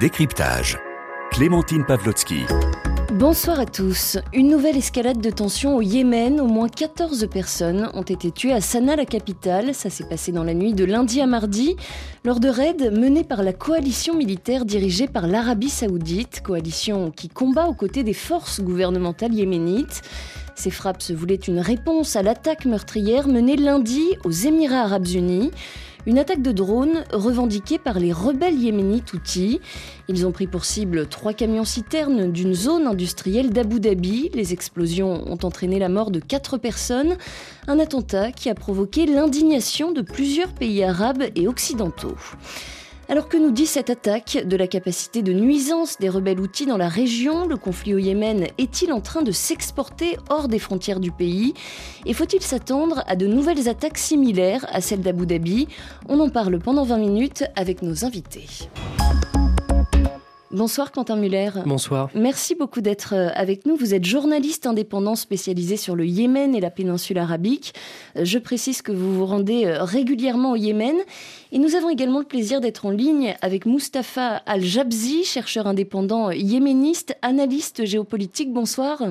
Décryptage. Clémentine Pavlotsky. Bonsoir à tous. Une nouvelle escalade de tension au Yémen. Au moins 14 personnes ont été tuées à Sanaa, la capitale. Ça s'est passé dans la nuit de lundi à mardi, lors de raids menés par la coalition militaire dirigée par l'Arabie saoudite, coalition qui combat aux côtés des forces gouvernementales yéménites. Ces frappes se voulaient une réponse à l'attaque meurtrière menée lundi aux Émirats arabes unis. Une attaque de drone revendiquée par les rebelles yéménites Houthis. Ils ont pris pour cible trois camions-citernes d'une zone industrielle d'Abu Dhabi. Les explosions ont entraîné la mort de quatre personnes. Un attentat qui a provoqué l'indignation de plusieurs pays arabes et occidentaux. Alors que nous dit cette attaque de la capacité de nuisance des rebelles outils dans la région Le conflit au Yémen est-il en train de s'exporter hors des frontières du pays Et faut-il s'attendre à de nouvelles attaques similaires à celles d'Abu Dhabi? On en parle pendant 20 minutes avec nos invités. Bonsoir Quentin Muller. Bonsoir. Merci beaucoup d'être euh, avec nous. Vous êtes journaliste indépendant spécialisé sur le Yémen et la péninsule arabique. Euh, je précise que vous vous rendez euh, régulièrement au Yémen. Et nous avons également le plaisir d'être en ligne avec Mustapha Al-Jabzi, chercheur indépendant yéméniste, analyste géopolitique. Bonsoir.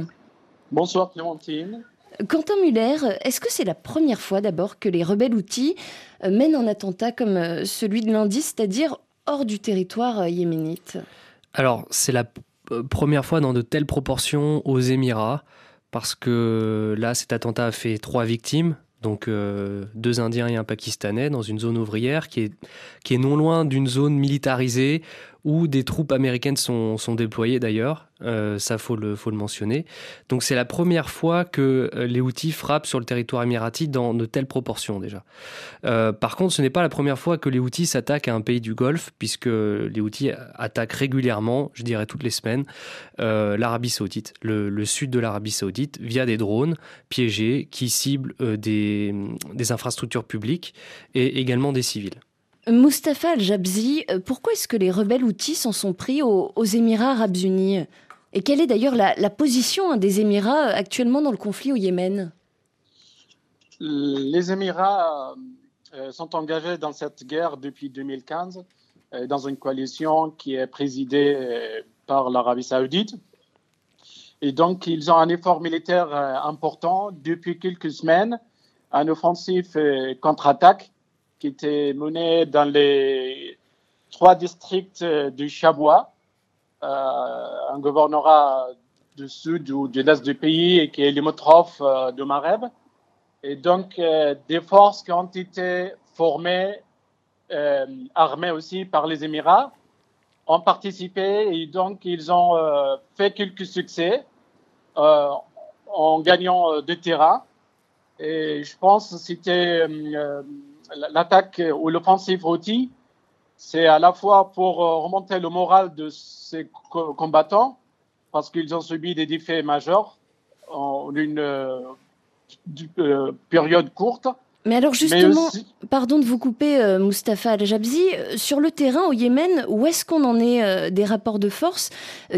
Bonsoir Clémentine. Quentin Muller, est-ce que c'est la première fois d'abord que les rebelles outils mènent un attentat comme celui de lundi, c'est-à-dire hors du territoire yéménite? Alors, c'est la euh, première fois dans de telles proportions aux Émirats, parce que là, cet attentat a fait trois victimes, donc euh, deux Indiens et un Pakistanais, dans une zone ouvrière qui est, qui est non loin d'une zone militarisée où des troupes américaines sont, déployées d'ailleurs. Euh, ça, faut le, mentionner. Donc, c'est la première fois que euh, les Houthis frappent sur le territoire émirati dans de telles proportions déjà. Euh, par contre, ce n'est pas la première fois que les Houthis s'attaquent à un pays du Golfe, puisque les Houthis attaquent régulièrement, je dirais toutes les semaines, l'Arabie Saoudite, le, sud de l'Arabie Saoudite, via des drones piégés qui ciblent des infrastructures publiques et également des civils. Mustapha Al-Jabzi, euh, pourquoi est-ce que les rebelles outils s'en sont pris aux, Émirats arabes unis Et quelle est d'ailleurs la, position hein, des Émirats euh, actuellement dans le conflit au Yémen Les Émirats euh, sont engagés dans cette guerre depuis 2015 dans une coalition qui est présidée par l'Arabie saoudite. Et donc, ils ont un effort militaire important depuis quelques semaines, un offensif contre-attaque qui était menée dans les trois districts euh, du Chabois, euh, un gouvernorat du sud ou de l'est du pays et qui est limitrophe euh, de Mareb. Et donc, des forces qui ont été formées, armées aussi par les Émirats, ont participé et donc ils ont fait quelques succès en gagnant du terrain. Et je pense que c'était l'attaque ou l'offensive Houthi, c'est à la fois pour euh, remonter le moral de ces combattants, parce qu'ils ont subi des défaits majeurs en une euh, euh, période courte. Mais alors justement, pardon de vous couper, Mustapha Al-Jabzi, sur le terrain au Yémen, où est-ce qu'on en est des rapports de force?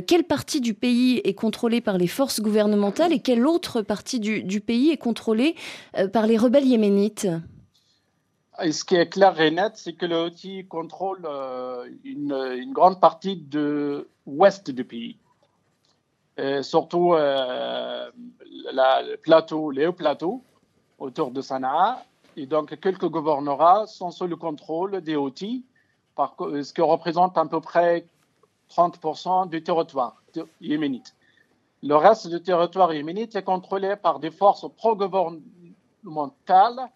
Quelle partie du pays est contrôlée par les forces gouvernementales et quelle autre partie du, du pays est contrôlée par les rebelles yéménites? Ce qui est clair et net, c'est que le Houthi contrôle euh, une, grande partie de l'ouest du pays, surtout euh, le plateau, les hauts plateaux autour de Sanaa. Et donc, quelques gouvernorats sont sous le contrôle des Houthis, ce qui représente à peu près 30% du territoire yéménite. Le reste du territoire yéménite est contrôlé par des forces pro-gouvernementales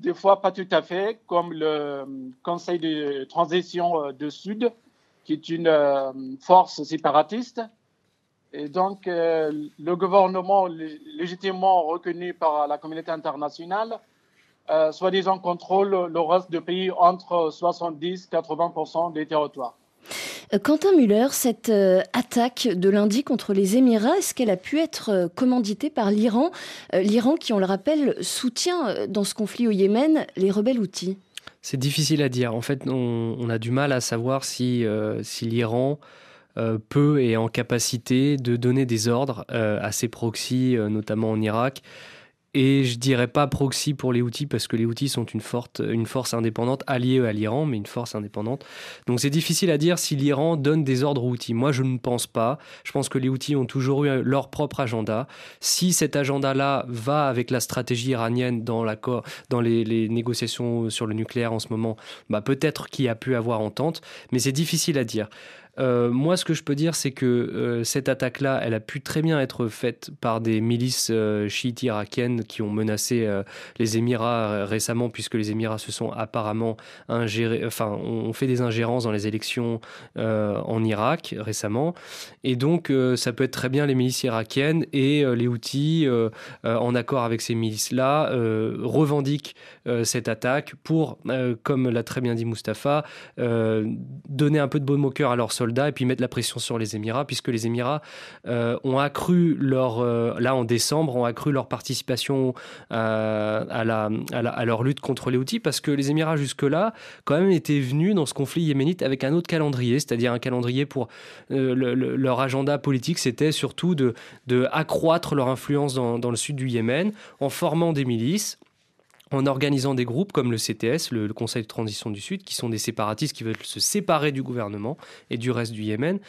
des fois pas tout à fait, comme le Conseil de transition euh, de Sud, qui est une euh, force séparatiste. Et donc, euh, le gouvernement légitimement reconnu par la communauté internationale, soi-disant contrôle le reste du pays entre 70 et 80 des territoires. Euh, Quentin Muller, cette euh, attaque de lundi contre les Émirats, est-ce qu'elle a pu être euh, commanditée par l'Iran L'Iran qui, on le rappelle, soutient dans ce conflit au Yémen les rebelles outils C'est difficile à dire. En fait, on, a du mal à savoir si, si l'Iran peut et est en capacité de donner des ordres à ses proxys, notamment en Irak, et je dirais pas proxy pour les outils parce que les outils sont une, forte, une force indépendante alliée à l'Iran, mais une force indépendante. Donc c'est difficile à dire si l'Iran donne des ordres aux outils. Moi, je ne pense pas. Je pense que les outils ont toujours eu leur propre agenda. Si cet agenda-là va avec la stratégie iranienne dans, dans les, négociations sur le nucléaire en ce moment, bah peut-être qu'il y a pu avoir entente, mais c'est difficile à dire. Euh, moi, ce que je peux dire, c'est que euh, cette attaque-là, elle a pu très bien être faite par des milices euh, chiites irakiennes qui ont menacé les Émirats récemment, puisque les Émirats se sont apparemment ingérés, enfin, ont fait des ingérences dans les élections en Irak récemment. Et donc, ça peut être très bien les milices irakiennes et les Houthis, en accord avec ces milices-là, revendiquent cette attaque pour, comme l'a très bien dit Mustapha, donner un peu de baume au cœur à leurs et puis mettre la pression sur les Émirats, puisque les Émirats euh, ont accru leur, euh, ont accru leur participation euh, à, leur lutte contre les outils, parce que les Émirats jusque-là, quand même, étaient venus dans ce conflit yéménite avec un autre calendrier, c'est-à-dire un calendrier pour leur agenda politique, c'était surtout de, accroître leur influence dans le sud du Yémen en formant des milices en organisant des groupes comme le CTS, le, Conseil de transition du Sud, qui sont des séparatistes qui veulent se séparer du gouvernement et du reste du Yémen.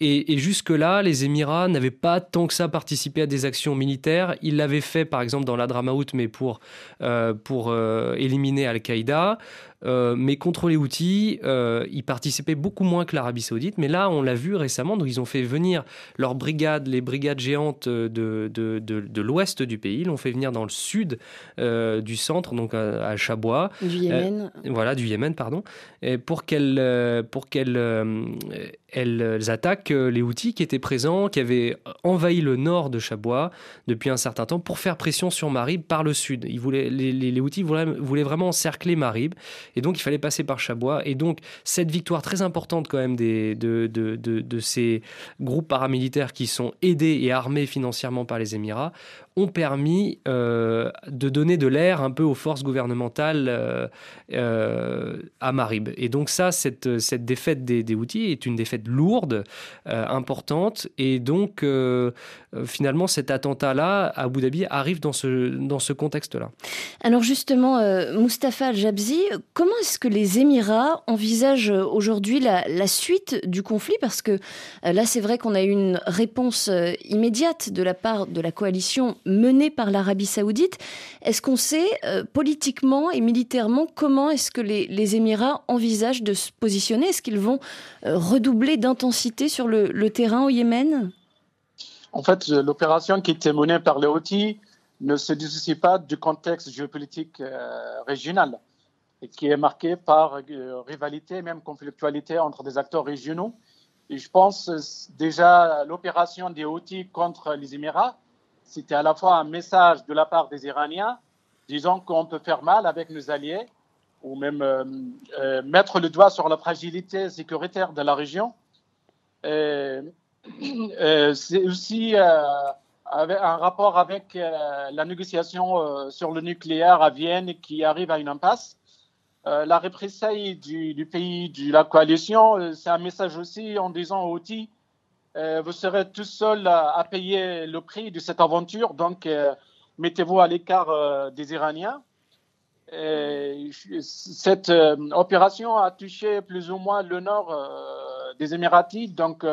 Et, jusque-là, les Émirats n'avaient pas tant que ça participé à des actions militaires. Ils l'avaient fait, par exemple, dans l'Adramaout, mais pour, euh, pour euh, éliminer Al-Qaïda. Euh, mais contre les Houthis, euh, ils participaient beaucoup moins que l'Arabie Saoudite. Mais là, on l'a vu récemment, donc ils ont fait venir leurs brigades, les brigades géantes de, de, de, l'ouest du pays, ils l'ont fait venir dans le sud euh, du centre, donc à, Chabois. Du Yémen. voilà, du Yémen, pardon. Et pour qu'elles pour elles attaquent les Houthis qui étaient présents, qui avaient envahi le nord de Chabois depuis un certain temps pour faire pression sur Marib par le sud. Ils voulaient, les, les, voulaient, vraiment encercler Marib et donc, il fallait passer par Chabois. Et donc, cette victoire très importante quand même de, ces groupes paramilitaires qui sont aidés et armés financièrement par les Émirats ont permis euh, de donner de l'air un peu aux forces gouvernementales euh, euh, à Marib. Et donc ça, cette, cette défaite des, Houthis est une défaite lourde, importante. Et donc, finalement, cet attentat-là à Abu Dhabi arrive dans ce, dans ce contexte-là. Alors justement, Mustapha Al-Jabzi, comment est-ce que les Émirats envisagent aujourd'hui la, la suite du conflit? Parce que là, c'est vrai qu'on a eu une réponse immédiate de la part de la coalition menée par l'Arabie saoudite. Est-ce qu'on sait euh, politiquement et militairement comment est-ce que les, Émirats envisagent de se positionner? Est-ce qu'ils vont euh, redoubler d'intensité sur le, terrain au Yémen? En fait, l'opération qui était menée par les Houthis ne se dissocie pas du contexte géopolitique euh, régional qui est marqué par rivalité, même conflictualité entre des acteurs régionaux. Et je pense déjà l'opération des Houthis contre les Émirats c'était à la fois un message de la part des Iraniens disant qu'on peut faire mal avec nos alliés ou même euh, euh, mettre le doigt sur la fragilité sécuritaire de la région. Euh, c'est aussi un rapport avec la négociation sur le nucléaire à Vienne qui arrive à une impasse. la représailles du, du, pays de la coalition, c'est un message aussi en disant aux outils vous serez tout seul à, payer le prix de cette aventure, donc euh, mettez-vous à l'écart euh, des Iraniens. cette opération a touché plus ou moins le nord des Émiratis, donc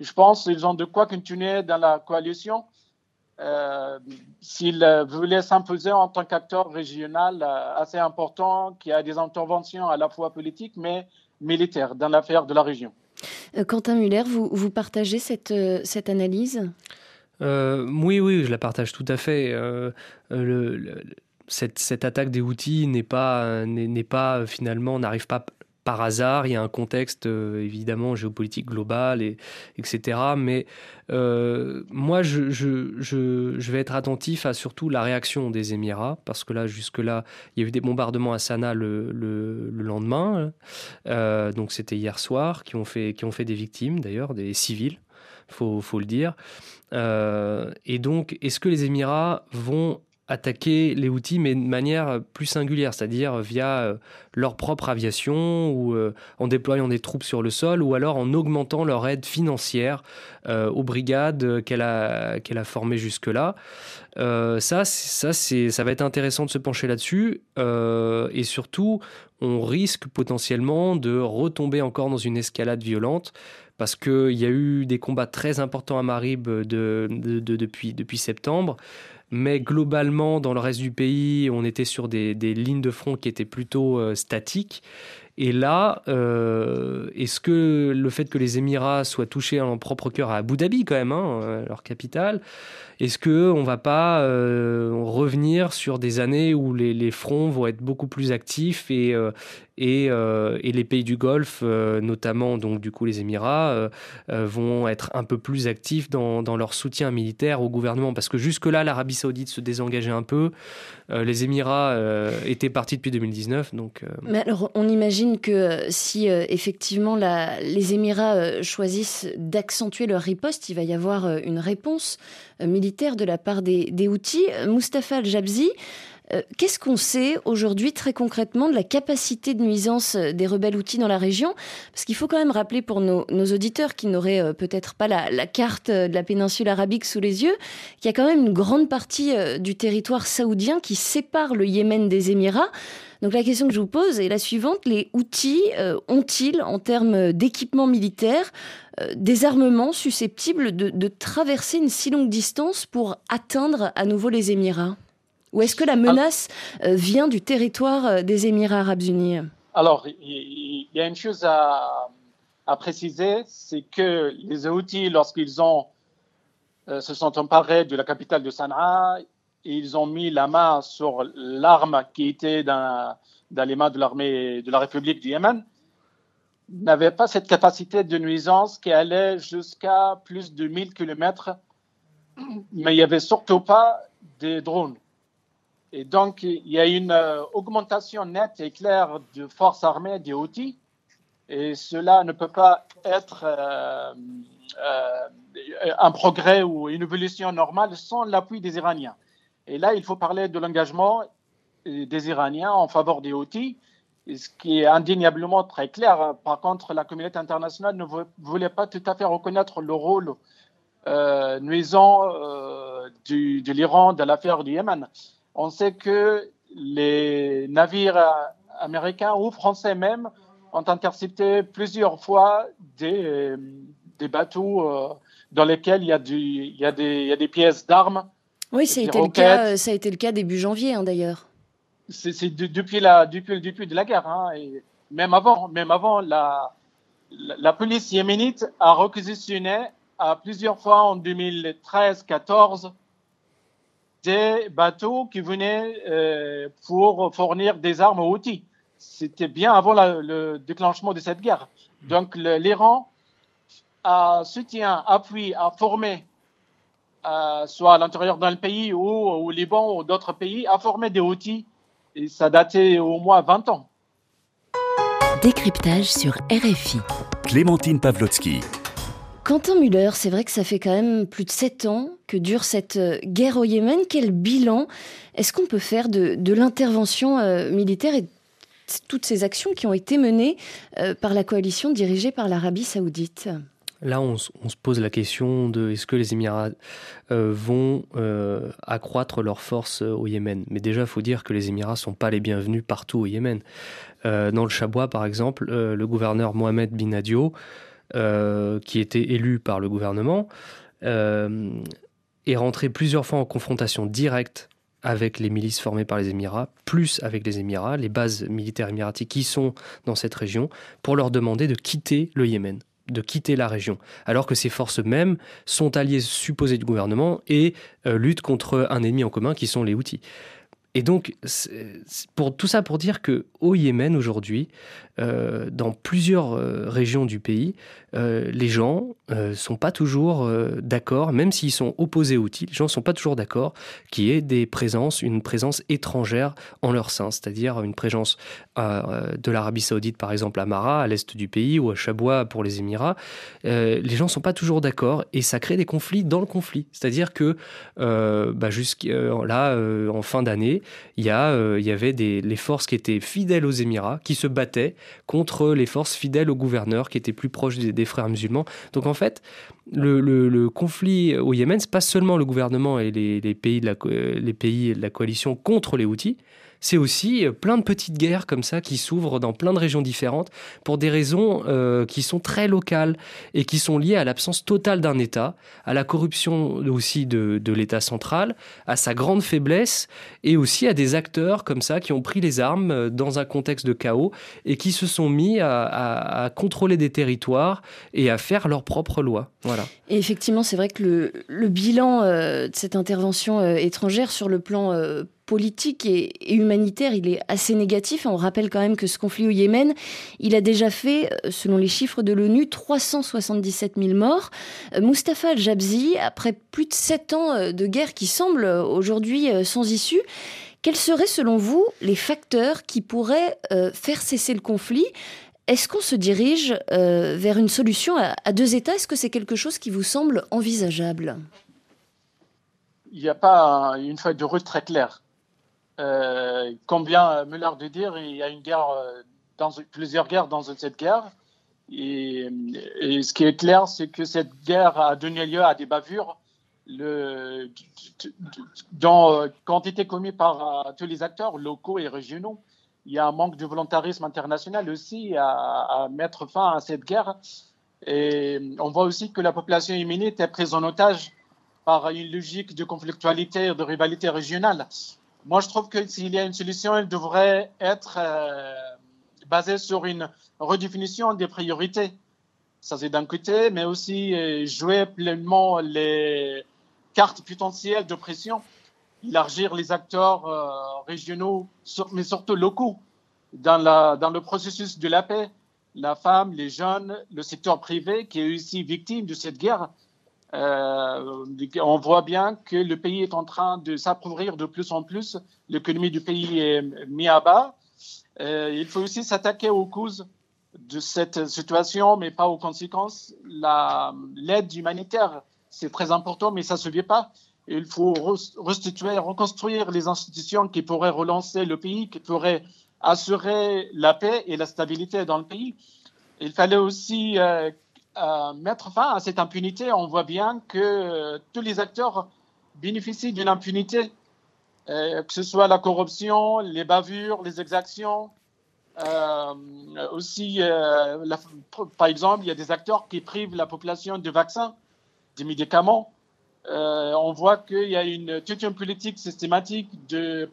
je pense qu'ils ont de quoi continuer dans la coalition. S'ils voulaient s'imposer en tant qu'acteur régional assez important, qui a des interventions à la fois politiques mais militaires dans l'affaire de la région. Euh, Quentin Muller, vous, vous partagez cette, euh, cette analyse? Euh, Oui, oui, je la partage tout à fait. cette, cette, attaque des outils n'est pas, n'est pas finalement, n'arrive pas par hasard, il y a un contexte évidemment géopolitique global, et, etc. Mais moi, je, vais être attentif à surtout la réaction des Émirats, parce que là, jusque-là, il y a eu des bombardements à Sanaa le, le, lendemain, donc c'était hier soir, qui ont fait, qui ont fait des victimes d'ailleurs, des civils, faut, faut le dire. et donc, est-ce que les Émirats vont attaquer les outils, mais de manière plus singulière, c'est-à-dire via euh, leur propre aviation ou euh, en déployant des troupes sur le sol ou alors en augmentant leur aide financière euh, aux brigades qu'elle a, formées jusque-là. ça, ça, va être intéressant de se pencher là-dessus et surtout, on risque potentiellement de retomber encore dans une escalade violente parce qu'il y a eu des combats très importants à Marib de, depuis, depuis septembre mais globalement, dans le reste du pays, on était sur des, lignes de front qui étaient plutôt euh, statiques. Et là, euh, est-ce que le fait que les Émirats soient touchés en propre cœur à Abu Dhabi, quand même, hein, euh, leur capitale, est-ce qu'on ne va pas revenir sur des années où les, fronts vont être beaucoup plus actifs et, euh, et, les pays du Golfe, euh, notamment donc du coup les Émirats, euh, vont être un peu plus actifs dans, leur soutien militaire au gouvernement? Parce que jusque-là l'Arabie Saoudite se désengageait un peu, les Émirats étaient partis depuis 2019 donc. Mais alors on imagine que si effectivement les Émirats choisissent d'accentuer leur riposte, il va y avoir une réponse militaire de la part des, des Houthis. Mustafa Al-Jabzi euh, qu'est-ce qu'on sait aujourd'hui très concrètement de la capacité de nuisance euh, des rebelles outils dans la région? Parce qu'il faut quand même rappeler pour nos, auditeurs qui n'auraient euh, peut-être pas la, carte de la péninsule arabique sous les yeux, qu'il y a quand même une grande partie du territoire saoudien qui sépare le Yémen des Émirats. Donc la question que je vous pose est la suivante. Les outils ont-ils, en termes d'équipement militaire, des armements susceptibles de, traverser une si longue distance pour atteindre à nouveau les Émirats? Ou est-ce que la menace euh, vient du territoire euh, des Émirats arabes unis? Alors, il y a une chose à, préciser, c'est que les Houthis, lorsqu'ils ont euh, se sont emparés de la capitale de Sanaa, ils ont mis la main sur l'arme qui était dans, dans les mains de l'armée de la République du Yémen, n'avaient pas cette capacité de nuisance qui allait jusqu'à plus de 1000 km, mais il n'y avait surtout pas des drones. Et donc, il y a une euh, augmentation nette et claire de forces armées des Houthis. Et cela ne peut pas être euh, euh, un progrès ou une évolution normale sans l'appui des Iraniens. Et là, il faut parler de l'engagement des Iraniens en faveur des Houthis, ce qui est indéniablement très clair. Par contre, la communauté internationale ne voulait pas tout à fait reconnaître le rôle nuisant de l'Iran dans l'affaire du Yémen on sait que les navires américains ou français même ont intercepté plusieurs fois des, bateaux euh, dans lesquels il y a, des, pièces d'armes. Oui, ça a, été le cas, ça a été le cas début janvier hein, d'ailleurs. C'est depuis, la, depuis le début de la guerre. Hein, et même avant, même avant la, la, police yéménite a réquisitionné à plusieurs fois en 2013-14 des bateaux qui venaient euh, pour fournir des armes aux outils. C'était bien avant le déclenchement de cette guerre. Donc l'Iran a soutien, appui, a formé, euh, soit à l'intérieur d'un pays ou au Liban ou d'autres pays, a formé des outils. Et ça datait au moins 20 ans. Décryptage sur RFI. Clémentine Pavlotsky. Quentin Muller, c'est vrai que ça fait quand même plus de sept ans que dure cette euh, guerre au Yémen. Quel bilan est-ce qu'on peut faire de, l'intervention euh, militaire et toutes ces actions qui ont été menées euh, par la coalition dirigée par l'Arabie saoudite? Là, on, se pose la question de est-ce que les Émirats vont accroître leurs forces au Yémen? Mais déjà, il faut dire que les Émirats ne sont pas les bienvenus partout au Yémen. dans le Chabois, par exemple, le gouverneur Mohamed Bin Adio euh, qui était élu par le gouvernement, euh, est rentré plusieurs fois en confrontation directe avec les milices formées par les Émirats, plus avec les Émirats, les bases militaires émiratiques qui sont dans cette région, pour leur demander de quitter le Yémen de quitter la région, alors que ces forces mêmes sont alliées supposées du gouvernement et euh, luttent contre un ennemi en commun qui sont les Houthis. Et donc, pour tout ça pour dire que au Yémen aujourd'hui, euh, dans plusieurs euh, régions du pays, euh, les gens sont pas toujours d'accord, même s'ils sont opposés aux outils, les gens sont pas toujours d'accord qu'il y ait des présences, une présence étrangère en leur sein, c'est-à-dire une présence de l'Arabie Saoudite, par exemple, à Mara, à l'est du pays, ou à Chabois pour les Émirats. les gens sont pas toujours d'accord et ça crée des conflits dans le conflit. C'est-à-dire que bah, là, en fin d'année, il y, a, il y avait des, les forces qui étaient fidèles aux Émirats, qui se battaient contre les forces fidèles au gouverneur qui étaient plus proches des, frères musulmans. Donc en fait, le, conflit au Yémen, c'est pas seulement le gouvernement et les, pays de la, les pays de la coalition contre les Houthis, c'est aussi euh, plein de petites guerres comme ça qui s'ouvrent dans plein de régions différentes pour des raisons euh, qui sont très locales et qui sont liées à l'absence totale d'un État, à la corruption aussi de, l'État central, à sa grande faiblesse et aussi à des acteurs comme ça qui ont pris les armes euh, dans un contexte de chaos et qui se sont mis à, contrôler des territoires et à faire leurs propres lois. Voilà. Et effectivement, c'est vrai que le, bilan de cette intervention étrangère sur le plan politique et, humanitaire, il est assez négatif. On rappelle quand même que ce conflit au Yémen, il a déjà fait, euh, selon les chiffres de l'ONU, 377 000 morts. Euh, Mustapha Al-Jabzi, après plus de sept ans euh, de guerre qui semble aujourd'hui sans issue, quels seraient selon vous les facteurs qui pourraient faire cesser le conflit? Est-ce qu'on se dirige vers une solution à deux États? Est-ce que c'est quelque chose qui vous semble envisageable? Il n'y a pas une feuille de route très claire. Euh, comme vient Muller de dire, il y a une guerre, euh, plusieurs guerres dans cette guerre. Et, ce qui est clair, c'est que cette guerre a donné lieu à des bavures le, dans, quantité commis par euh, tous les acteurs locaux et régionaux. Il y a un manque de volontarisme international aussi à, à mettre fin à cette guerre. Et on voit aussi que la population yéménite est prise en otage par une logique de conflictualité et de rivalité régionale. Moi, je trouve que s'il y a une solution, elle devrait être euh, basée sur une redéfinition des priorités. Ça, c'est d'un côté, mais aussi euh, jouer pleinement les cartes potentielles de pression, élargir les acteurs euh, régionaux, mais surtout locaux, dans, le processus de la paix. La femme, les jeunes, le secteur privé, qui est aussi victime de cette guerre, euh, on voit bien que le pays est en train de s'appauvrir de plus en plus. L'économie du pays est mise à bas. Euh, il faut aussi s'attaquer aux causes de cette situation, mais pas aux conséquences. L'aide humanitaire, c'est très important, mais ça ne se vit pas. Il faut restituer, reconstruire les institutions qui pourraient relancer le pays, qui pourraient assurer la paix et la stabilité dans le pays. Il fallait aussi euh, mettre fin à cette impunité, on voit bien que euh, tous les acteurs bénéficient d'une impunité, euh, que ce soit la corruption, les bavures, les exactions. Euh, aussi, par exemple, il y a des acteurs qui privent la population de vaccins, des médicaments. on voit qu'il y a une, toute une politique systématique de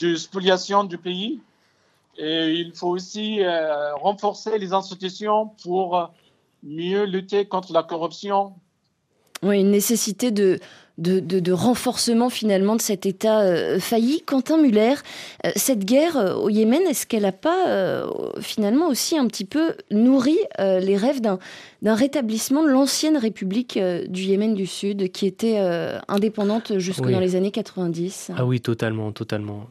de spoliation du pays. Et il faut aussi euh, renforcer les institutions pour mieux lutter contre la corruption. Oui, une nécessité de, de, renforcement finalement de cet État euh, failli. Quentin Muller, euh, cette guerre euh, au Yémen, est-ce qu'elle n'a pas finalement aussi un petit peu nourri les rêves d'un rétablissement de l'ancienne République du Yémen du Sud, qui était indépendante jusque dans les années 90 Ah oui, totalement, totalement.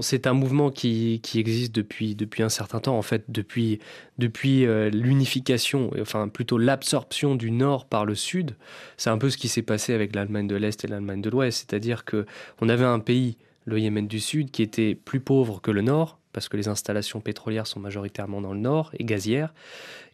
C'est un mouvement qui, existe depuis, un certain temps, en fait, depuis, depuis l'unification, enfin plutôt l'absorption du Nord par le Sud. C'est un peu ce qui s'est passé avec l'Allemagne de l'Est et l'Allemagne de l'Ouest, c'est-à-dire que on avait un pays, le Yémen du Sud, qui était plus pauvre que le Nord, parce que les installations pétrolières sont majoritairement dans le nord et gazières.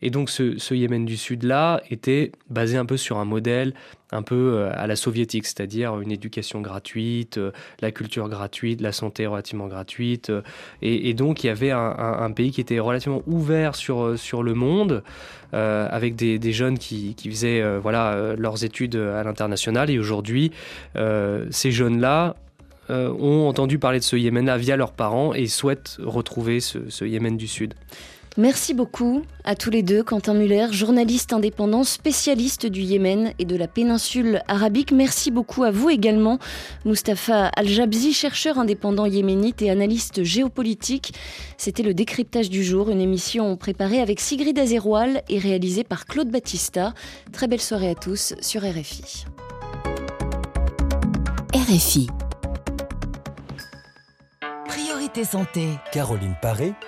Et donc ce, Yémen du Sud-là était basé un peu sur un modèle un peu euh, à la soviétique, c'est-à-dire une éducation gratuite, euh, la culture gratuite, la santé relativement gratuite. Euh, et, donc il y avait un, pays qui était relativement ouvert sur, sur le monde, avec des, jeunes qui, faisaient voilà, leurs études à l'international. Et aujourd'hui, ces jeunes-là euh, ont entendu parler de ce Yémen-là via leurs parents et souhaitent retrouver ce, Yémen du Sud. Merci beaucoup à tous les deux. Quentin Muller, journaliste indépendant, spécialiste du Yémen et de la péninsule arabique. Merci beaucoup à vous également, Mustapha Al-Jabzi, chercheur indépendant yéménite et analyste géopolitique. C'était le décryptage du jour, une émission préparée avec Sigrid Azeroual et réalisée par Claude Battista. Très belle soirée à tous sur RFI. RFI. Caroline Paré